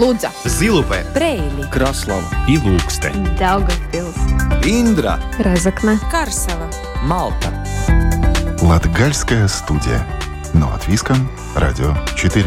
Лудза, Зилупе, Preili, и Ilūkste, Daugavpils, Индра, Разокна, Karsava. Малта. Латгальская студия. Но от Виском. Радио 4.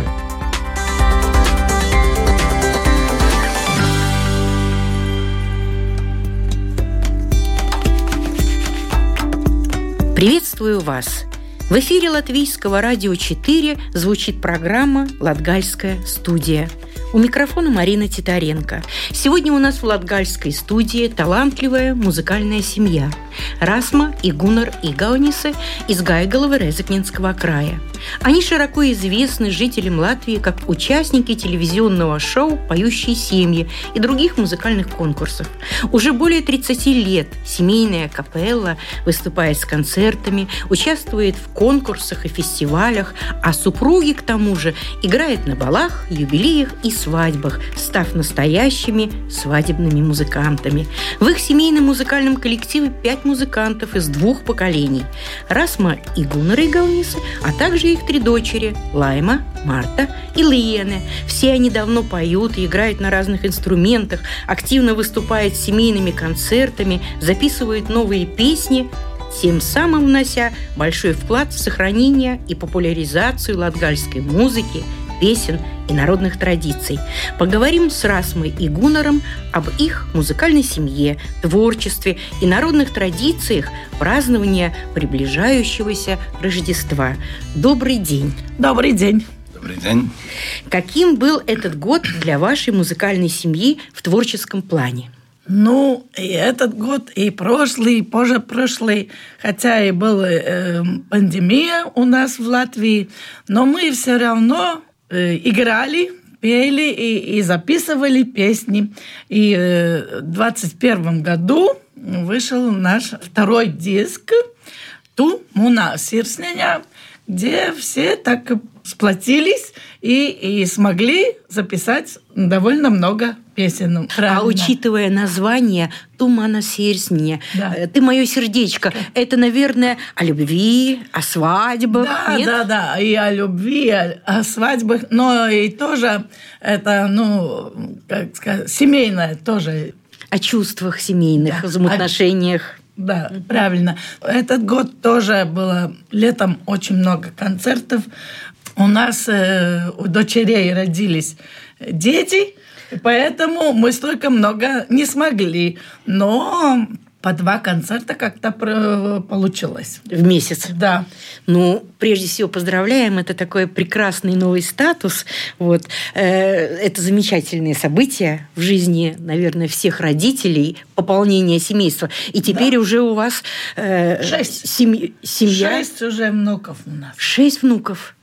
Приветствую вас! В эфире Латвийского радио 4 звучит программа «Латгальская студия». У микрофона Марина Титаренко. Сегодня у нас в Латгальской студии талантливая музыкальная семья Расма и Гуннар Игаунисы из Гайголова Резакнинского края. Они широко известны жителям Латвии как участники телевизионного шоу «Поющие семьи» и других музыкальных конкурсов. Уже более 30 лет семейная капелла выступает с концертами, участвует в конкурсах и фестивалях, а супруги, к тому же, играют на балах, юбилеях и свадьбах, став настоящими свадебными музыкантами. В их семейном музыкальном коллективе пять музыкантов из двух поколений – Расма и Гуннар Игалнисы, а также их три дочери – Лайма, Марта и Лиене. Все они давно поют и играют на разных инструментах, активно выступают с семейными концертами, записывают новые песни – тем самым внося большой вклад в сохранение и популяризацию латгальской музыки, песен и народных традиций. Поговорим с Расмой и Гунором об их музыкальной семье, творчестве и народных традициях празднования приближающегося Рождества. Добрый день! Добрый день! Добрый день. Каким был этот год для вашей музыкальной семьи в творческом плане? Ну, и этот год, и прошлый, и позапрошлый, хотя и была э, пандемия у нас в Латвии, но мы все равно э, играли, пели и, и записывали песни. И э, в 2021 году вышел наш второй диск «Ту Муна Сирсненя», где все так сплотились и, и смогли записать довольно много песен. Правильно. А учитывая название «Тумана сердцня», Да. «Ты мое сердечко», это, наверное, о любви, о свадьбах, Да, нет? да, да, и о любви, о, о свадьбах, но и тоже это, ну, как сказать, семейное тоже. О чувствах семейных, Да. взаимоотношениях. Да, правильно. Этот год тоже было летом очень много концертов. У нас э, у дочерей родились дети, поэтому мы столько много не смогли. Но по два концерта как-то получилось. В месяц. Да. Ну, прежде всего, поздравляем. Это такой прекрасный новый статус. Вот. Э, Это замечательное событие в жизни, наверное, всех родителей, пополнение семейства. И теперь уже у вас э, Шесть. семь- семья. Шесть уже внуков у нас. Шесть внуков.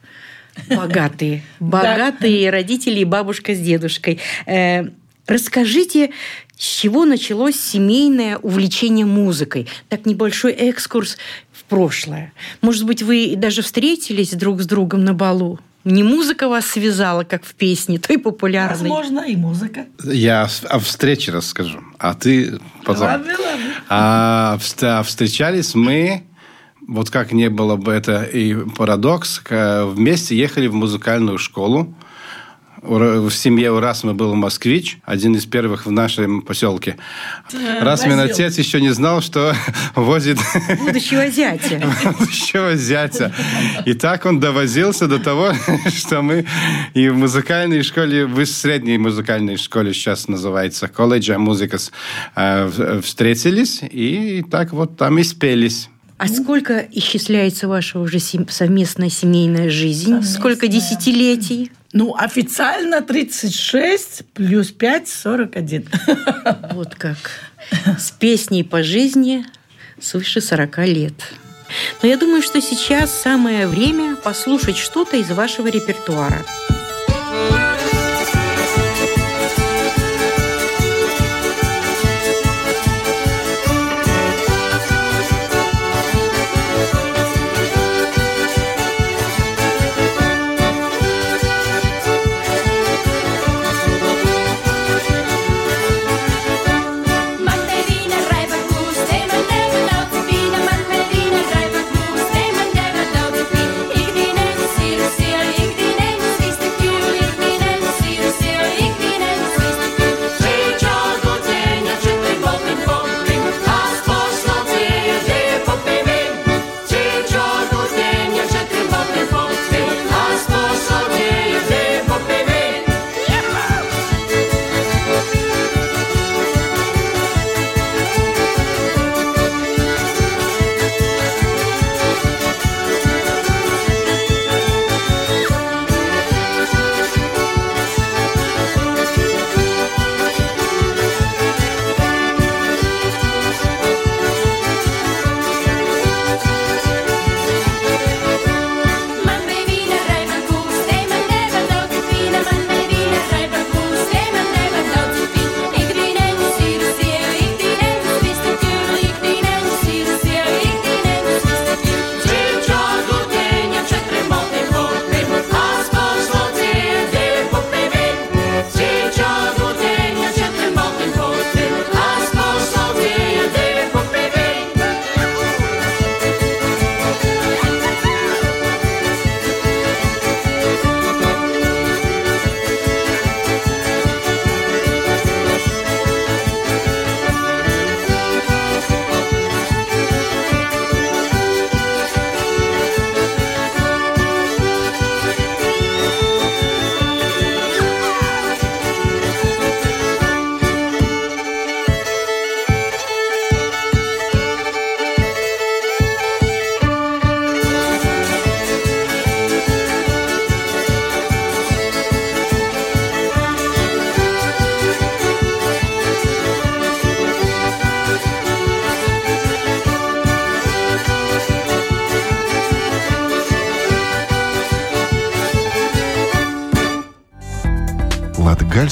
Богатые. Богатые родители и бабушка с дедушкой. Э, Расскажите, с чего началось семейное увлечение музыкой? Так небольшой экскурс в прошлое. Может быть, вы даже встретились друг с другом на балу? Не музыка вас связала, как в песне, той популярной. Возможно, и музыка. Я о встрече расскажу, а ты потом. Ладно, ладно. А а встречались мы, вот как не было бы это и парадокс, вместе ехали в музыкальную школу. В семье у Расмы был москвич, один из первых в нашем поселке. Расмин возил. отец еще не знал, что возит Будущего зятя. еще зятя. И так он довозился до того, что мы и в музыкальной школе, в средней музыкальной школе сейчас называется колледж музыка, встретились и так вот там и спелись. А сколько исчисляется ваша уже совместная семейная жизнь? Совместная. Сколько десятилетий? Ну, официально 36 плюс 5 – 41. Вот как. С песней по жизни свыше 40 лет. Но я думаю, что сейчас самое время послушать что-то из вашего репертуара.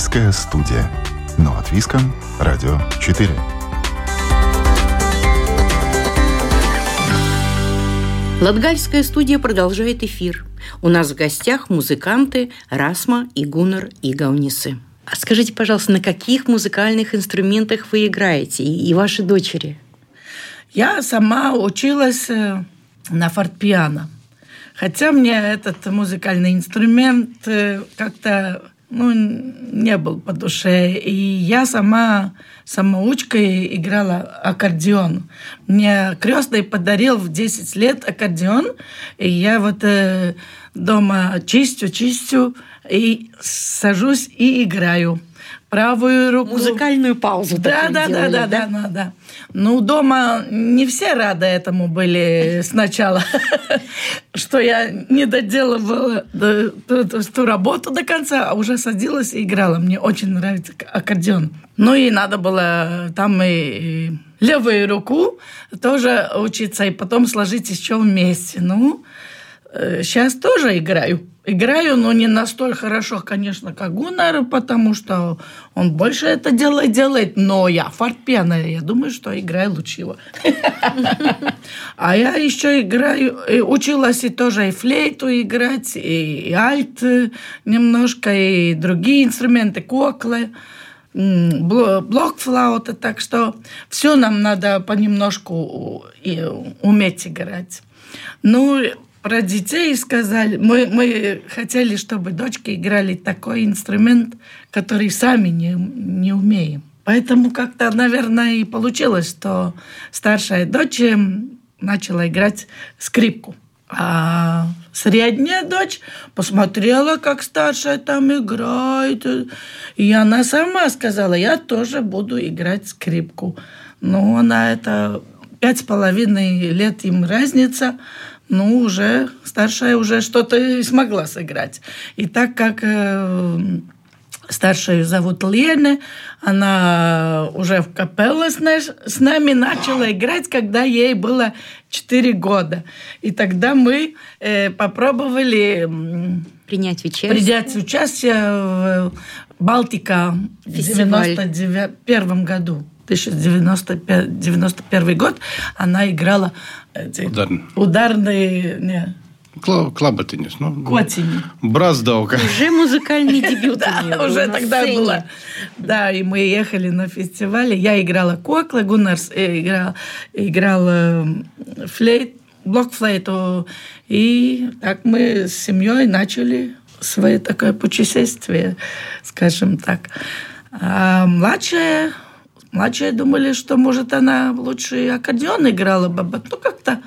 Латгальская студия. Но от Виском. Радио 4. Латгальская студия продолжает эфир. У нас в гостях музыканты Расма и Гуннар Игаунисы. А скажите, пожалуйста, на каких музыкальных инструментах вы играете и, и ваши дочери? Я сама училась э, на фортепиано. Хотя мне этот музыкальный инструмент э, как-то ну, не был по душе. И я сама самоучкой играла аккордеон. Мне крестный подарил в 10 лет аккордеон, и я вот э, дома чистю, чистю, и сажусь и играю. Правую руку... Музыкальную паузу Да, да, да, делали, да, да, да, да. Ну, дома не все рады этому были сначала, что я не доделывала до- ту, ту- ту работу до конца, а уже садилась и играла. Мне очень нравится аккордеон. Ну и надо было там и, и левую руку тоже учиться, и потом сложить еще вместе. Ну, сейчас тоже играю. Играю, но не настолько хорошо, конечно, как Гуннар, потому что он больше это делает, делает. Но я фортепиано, я думаю, что играю лучше его. А я еще играю, училась и тоже и флейту играть, и, альт немножко, и другие инструменты, коклы м, бло- блокфлаута, так что все нам надо понемножку уметь играть. Ну, про детей сказали, мы, мы хотели, чтобы дочки играли такой инструмент, который сами не, не умеем. Поэтому как-то, наверное, и получилось, что старшая дочь м, начала играть скрипку. А средняя дочь посмотрела, как старшая там играет. И она сама сказала, я тоже буду играть скрипку. Ну, она это пять с половиной лет им разница, ну, уже старшая уже что-то смогла сыграть. И так как э, старшую зовут Лена, она уже в капелле с, наш- с нами начала играть, когда ей было 4 года. И тогда мы э, попробовали Принять участие? принять участие в Балтика в Фестиваль. 91 году. 1991 год она играла эти Ударный. ударные не, Кла- Клабатинис. Ну, котини. Браздовка. Уже музыкальный дебют у нее Да, был уже тогда сцене. было. Да, и мы ехали на фестивале. Я играла коклы, Гуннар с- э, играл, играл э, флейт, блокфлейту. И так мы с семьей начали свое такое путешествие, скажем так. А младшая, младшие думали, что, может, она лучше аккордеон играла бы. Ну, как-то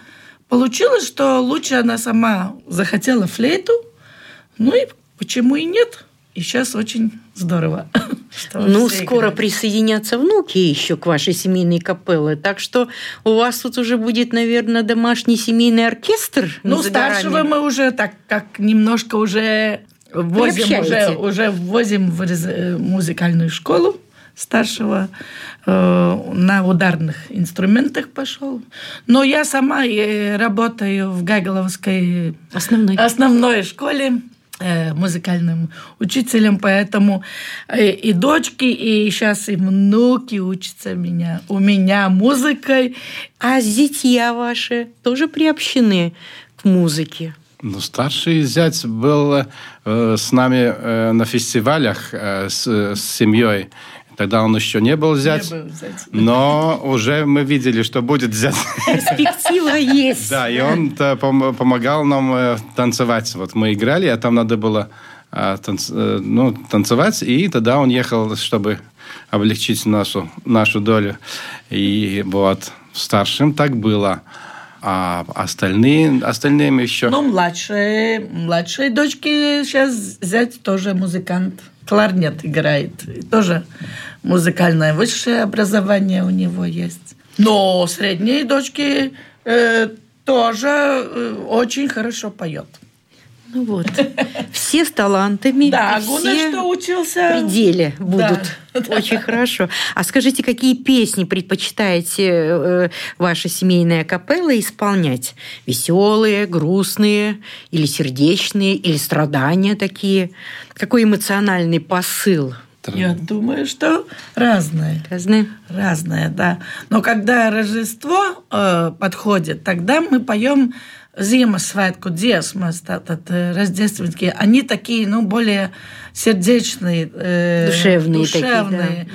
получилось, что лучше она сама захотела флейту. Ну и почему и нет? И сейчас очень здорово. Ну, скоро играют. присоединятся внуки еще к вашей семейной капелле, так что у вас тут уже будет, наверное, домашний семейный оркестр. Ну, старшего мы уже так как немножко уже возим, уже, уже возим в э, музыкальную школу старшего э, на ударных инструментах пошел. Но я сама э, работаю в Гайголовской Основной. основной школе э, музыкальным учителем, поэтому э, и дочки, и сейчас и внуки учатся меня, у меня музыкой. А зятья ваши тоже приобщены к музыке? Ну, старший зять был э, с нами э, на фестивалях э, с, с семьей. Тогда он еще не был зять, Не был зять. но уже мы видели, что будет зять. Перспектива есть. Да, и он э, пом- помогал нам э, танцевать. Вот мы играли, а там надо было э, танц- ну, танцевать, и тогда он ехал, чтобы облегчить нашу, нашу долю. И вот старшим так было. А остальные, остальным еще... Ну, младшие, младшие дочки сейчас зять тоже музыкант. Кларнет играет. Тоже музыкальное высшее образование у него есть. Но средние дочки э, тоже э, очень хорошо поет. Ну вот. Все с талантами. Да, и Гуна все что учился? в пределе будут. Да. Очень хорошо. А скажите, какие песни предпочитаете э, ваша семейная капелла исполнять? Веселые, грустные, или сердечные, или страдания такие? Какой эмоциональный посыл? Я думаю, что разное. Разные? Разное, да. Но когда Рождество э, подходит, тогда мы поем dziesmas, tātad э, рождественские. Они такие, ну, более сердечные. э, Душевные такие, душевные.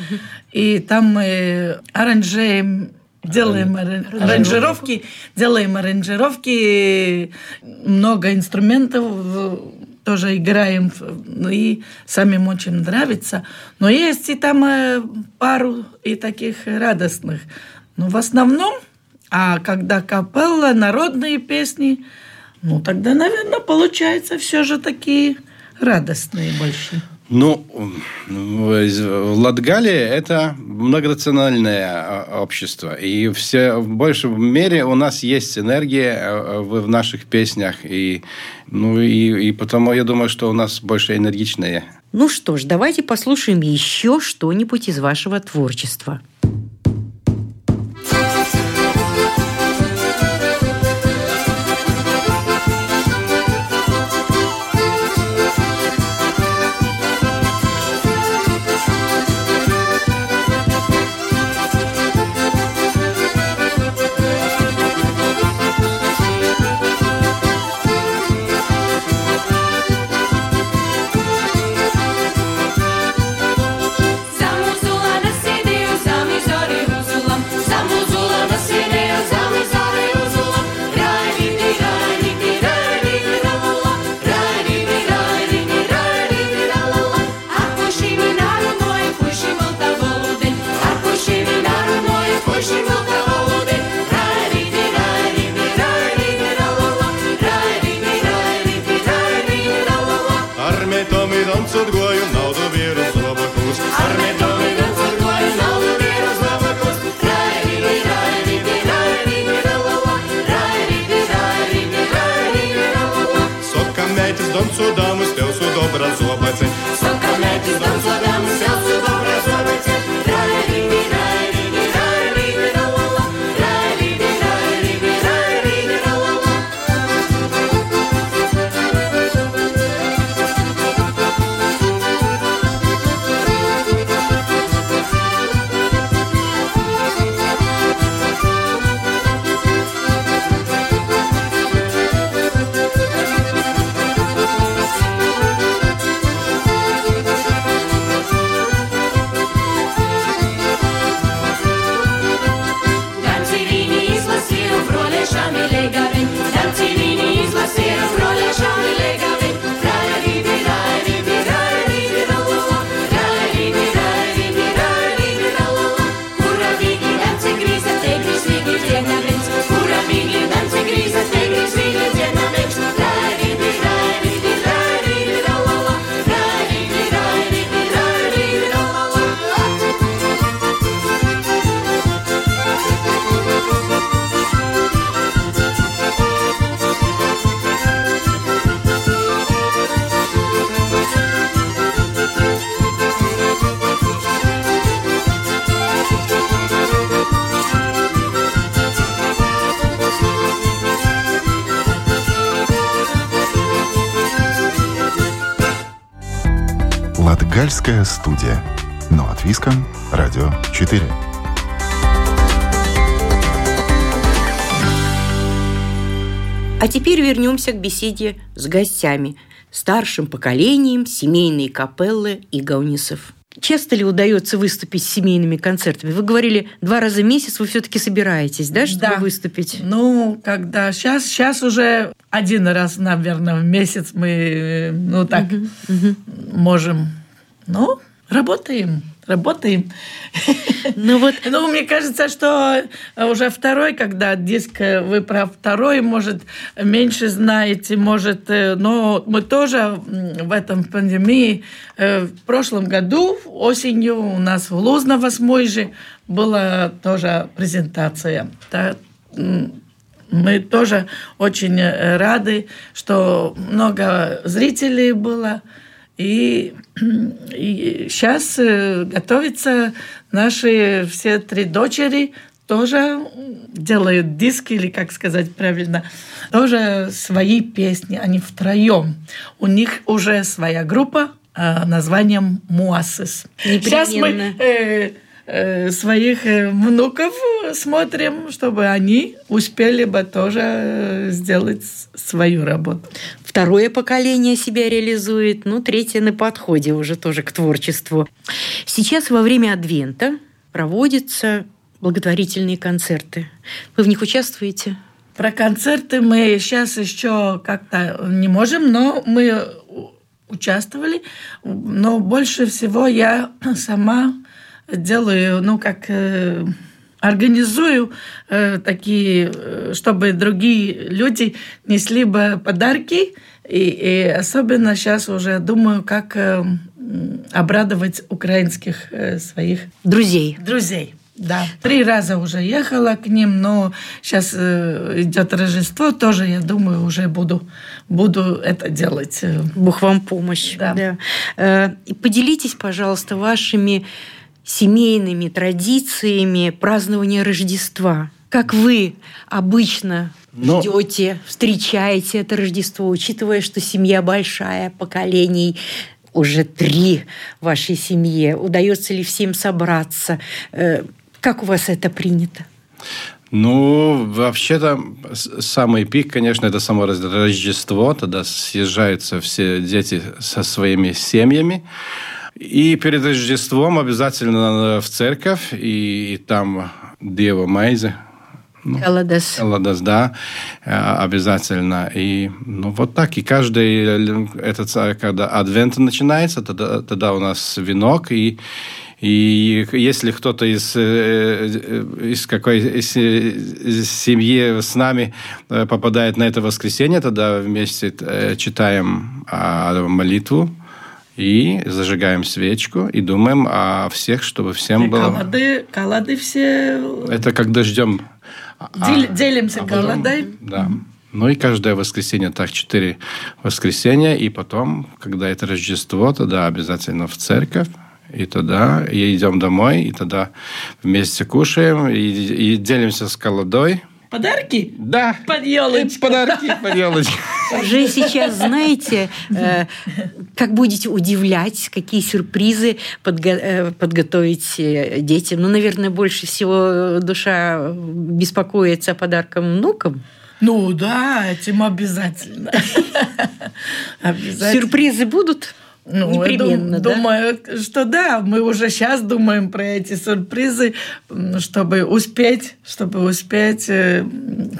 И там мы аранжируем Делаем аран- аранжировки, делаем аранжировки, много инструментов тоже играем, ну и самим очень нравится. Но есть и там э, пару и таких радостных. Но в основном, а когда капелла, народные песни, ну тогда, наверное, получается все же такие радостные больше. Ну, в Латгалии это многонациональное а, общество. И все, в большей мере у нас есть энергия э, в наших песнях. И, ну, и, и потому я думаю, что у нас больше энергичные. Ну что ж, давайте послушаем еще что-нибудь из вашего творчества. Gancu atgoju naudu vīru slobakus. Ar metodi gancu atgoju naudu vīru slobakus. Rairīgi, rairīgi, rairīgi, ralala. Rairīgi, rairīgi, rairīgi, ralala. Soka mētis, dancu damus, tev su dobra zobaci. Soka mētis, dancu damus. Латгальская студия. Но от Виском. Радио 4. А теперь вернемся к беседе с гостями, старшим поколением семейной капеллы и гаунисов. Часто ли удается выступить с семейными концертами? Вы говорили, два раза в месяц вы все-таки собираетесь, да, чтобы Да. выступить? Ну, когда сейчас, сейчас уже один раз, наверное, в месяц мы, э, ну так, можем. Ну, работаем, работаем. Ну вот Ну, мне кажется, что уже второй, когда диск э, вы про второй, может, меньше знаете, может, э, но мы тоже в этом пандемии э, в прошлом году осенью у нас в Лузно 8 же была тоже презентация. Мы тоже очень э, рады, что много зрителей было. И, и сейчас готовятся наши все три дочери тоже делают диски, или как сказать правильно, тоже свои песни, они втроем. У них уже своя группа э, названием Муассис. Сейчас мы э, э, своих э, внуков смотрим, чтобы они успели бы тоже э, сделать свою работу. Второе поколение себя реализует, ну, третье на подходе уже тоже к творчеству. Сейчас во время Адвента проводятся благотворительные концерты. Вы в них участвуете? Про концерты мы сейчас еще как-то не можем, но мы участвовали. Но больше всего я сама делаю, ну, как э, организую э, такие, э, чтобы другие люди несли бы подарки. И, и особенно сейчас уже думаю, как э, обрадовать украинских э, своих Друзей. Друзей. Да, три раза уже ехала к ним, но сейчас идет Рождество, тоже, я думаю, уже буду, буду это делать. э. Бог вам помощь. Да. Э, и Поделитесь, пожалуйста, вашими семейными традициями празднования Рождества. Как вы обычно Ну- ждете, встречаете это Рождество, учитывая, что семья большая, поколений уже три в вашей семье. Удается ли всем собраться? Э, Как у вас это принято? Ну, вообще-то, самый пик, конечно, это само Рождество. Тогда съезжаются все дети со своими семьями. И перед Рождеством обязательно в церковь, и, и там Дева Майзе, Каладас. Ладос, да, э, обязательно. И ну, вот так. И каждый, этот, когда адвент начинается, тогда, тогда у нас венок. И, и если кто-то из, э, э, из какой из, из семьи с нами попадает на это воскресенье, тогда вместе читаем а, молитву и зажигаем свечку и думаем о всех, чтобы всем было... Колоды, колоды все Это когда ждем... а, дел- делимся а потом- колодой. Да. Ну и каждое воскресенье, так, четыре воскресенья. И потом, когда это Рождество, тогда обязательно в церковь. И тогда и идем домой, и тогда вместе кушаем, и, и делимся с колодой. Подарки? Да. Под елочку. Подарки под елочку. Уже сейчас знаете, э, как будете удивлять, какие сюрпризы подго- э, подготовить э, детям. Ну, наверное, больше всего душа беспокоится о подаркам внукам. Ну да, этим обязательно. Обязательно. Сюрпризы будут? Ну, я Непременно, дум- да? Думаю, что да, мы уже сейчас думаем про эти сюрпризы, чтобы успеть, чтобы успеть э,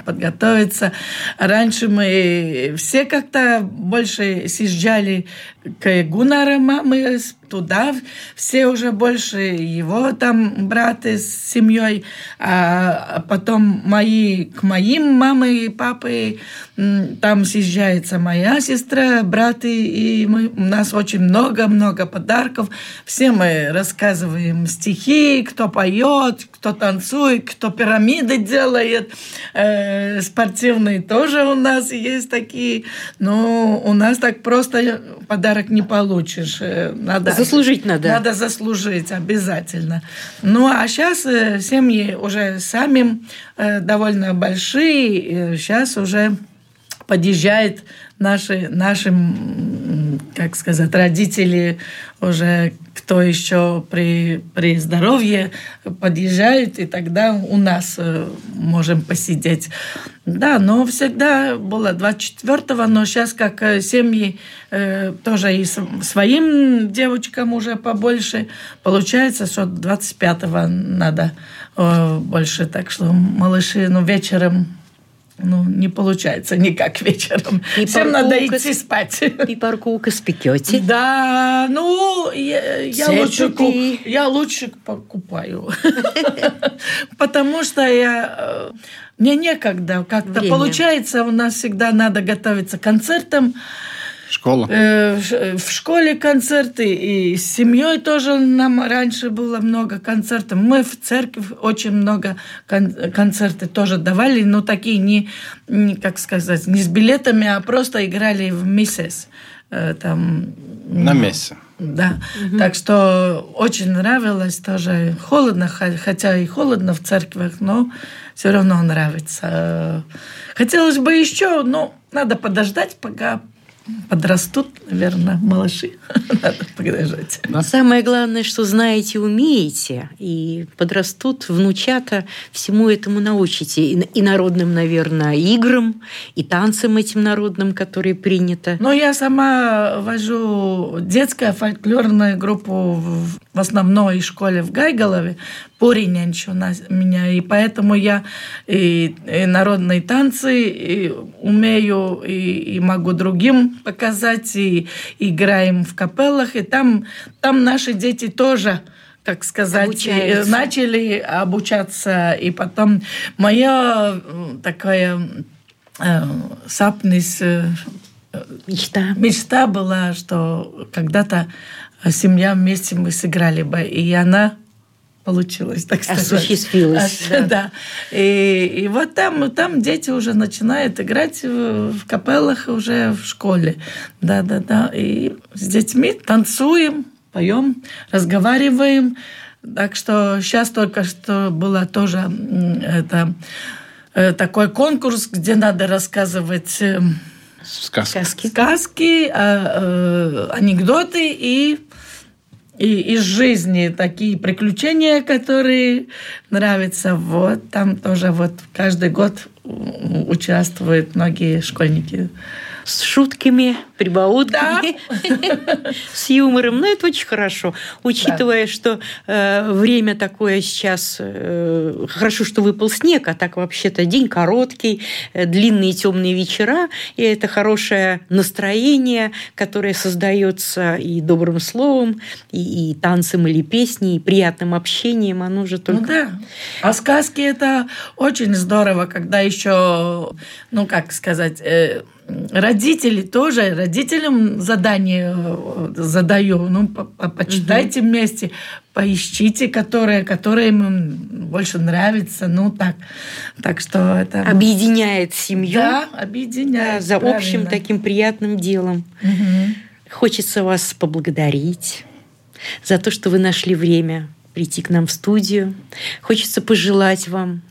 подготовиться. Раньше мы все как-то больше съезжали к Гунара мамы, с- туда все уже больше его там браты с семьей, а потом мои к моим мамы и папы там съезжается моя сестра, браты, и мы, у нас очень много-много подарков. Все мы рассказываем стихи, кто поет, кто танцует, кто пирамиды делает. Э, спортивные тоже у нас есть такие. Но у нас так просто подарок не получишь. Э, Надо, Заслужить надо. Надо заслужить обязательно. Ну, а сейчас семьи уже сами э, довольно большие. Сейчас уже подъезжает наши, наши, как сказать, родители уже, кто еще при, при здоровье, подъезжают, и тогда у нас э, можем посидеть. Да, но всегда было 24-го, но сейчас как э, семьи э, тоже и своим девочкам уже побольше, получается, что 25-го надо больше, так что малыши, ну, вечером ну, не получается никак вечером. И Всем надо парковка идти спать. Пипаркука спекете. Да, ну, я, я лучше, ку- я лучше покупаю. Потому что я... э, Мне некогда. Как-то получается, у нас всегда надо готовиться к концертам. Школа. Э, в школе концерты, и с семьей тоже нам раньше было много концертов. Мы в церкви очень много кон- концерты тоже давали, но такие не, не, как сказать, не с билетами, а просто играли в миссис. Э, Там, На месте. да, так что очень нравилось тоже. Холодно, хотя и холодно в церквях, но все равно нравится. Хотелось бы еще, но надо подождать, пока подрастут, наверное, малыши. Надо подождать. Самое главное, что знаете, умеете, и подрастут внучата, всему этому научите. И, и народным, наверное, играм, и танцам этим народным, которые принято. Но я сама вожу детскую фольклорную группу в в основной школе в Гайголове. Пориненч у нас, меня. И поэтому я и, и народные танцы и умею, и, и могу другим показать, и играем в капеллах. И там, там наши дети тоже как сказать, Обучаются. начали обучаться. И потом моя такая э, сапнис, э, Мечта. мечта была, что когда-то семья вместе мы сыграли бы, и она получилась, так сказать. Осуществилась, А, да. да. И, и вот там, там дети уже начинают играть в, в капеллах уже в школе. Да, да, да. И с детьми танцуем, поем, разговариваем. Так что сейчас только что было тоже это, э, такой конкурс, где надо рассказывать э, Сказка. Сказки. сказки, а, э, анекдоты и, и из жизни такие приключения, которые нравятся. Вот там тоже вот каждый год участвуют многие школьники. С шутками, прибаутками, с юмором. Ну, это очень хорошо. Учитывая, что э, время такое сейчас... э, хорошо, что выпал снег, а так вообще-то день короткий, э, длинные темные вечера, и это хорошее настроение, которое создается и добрым словом, и, и танцем или песней, и приятным общением. Оно же только... Ну да. А сказки это очень здорово, когда еще, ну как сказать, э, родители тоже, родителям задание э, задаю, ну по- по- почитайте вместе, поищите, которые, которые им больше нравятся, ну так, так что это Объединяет семью да, да, объединяет за общим правильно. таким приятным делом. Мгм. Хочется вас поблагодарить за то, что вы нашли время прийти к нам в студию. Хочется пожелать вам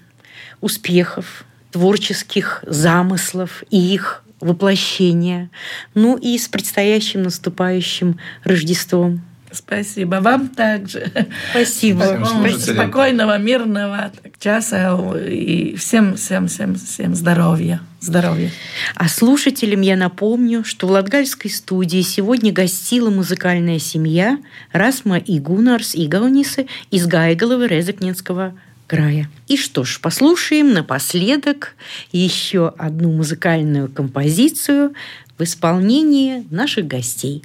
успехов, творческих замыслов и их воплощения. Ну и с предстоящим наступающим Рождеством. Спасибо вам также. Спасибо. Спасибо. Спокойного, мирного часа и всем, всем, всем, всем здоровья. Здоровья. А слушателям я напомню, что в Латгальской студии сегодня гостила музыкальная семья Расма и Гунарс и Гаунисы из Гайголова Резакненского края. И что ж, послушаем напоследок еще одну музыкальную композицию в исполнении наших гостей.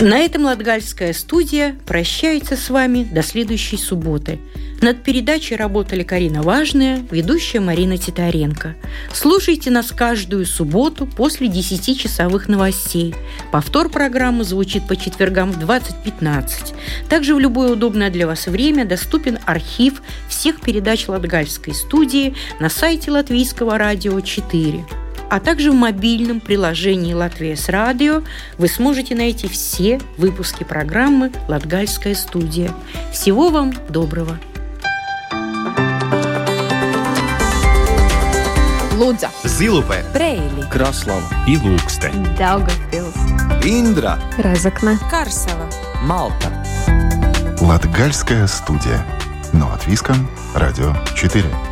На этом Латгальская студия прощается с вами до следующей субботы. Над передачей работали Карина Важная, ведущая Марина Титаренко. Слушайте нас каждую субботу после 10-часовых новостей. Повтор программы звучит по четвергам в 20.15. Также в любое удобное для вас время доступен архив всех передач Латгальской студии на сайте Латвийского радио 4 а также в мобильном приложении «Латвия с радио» вы сможете найти все выпуски программы «Латгальская студия». Всего вам доброго! Лудза, Zilupē, Preili, Kraslava и Lūkste, Daugavpils, Индра, Разокна, Карсела. Малта. Латгальская студия. Но от Виском. Радио 4.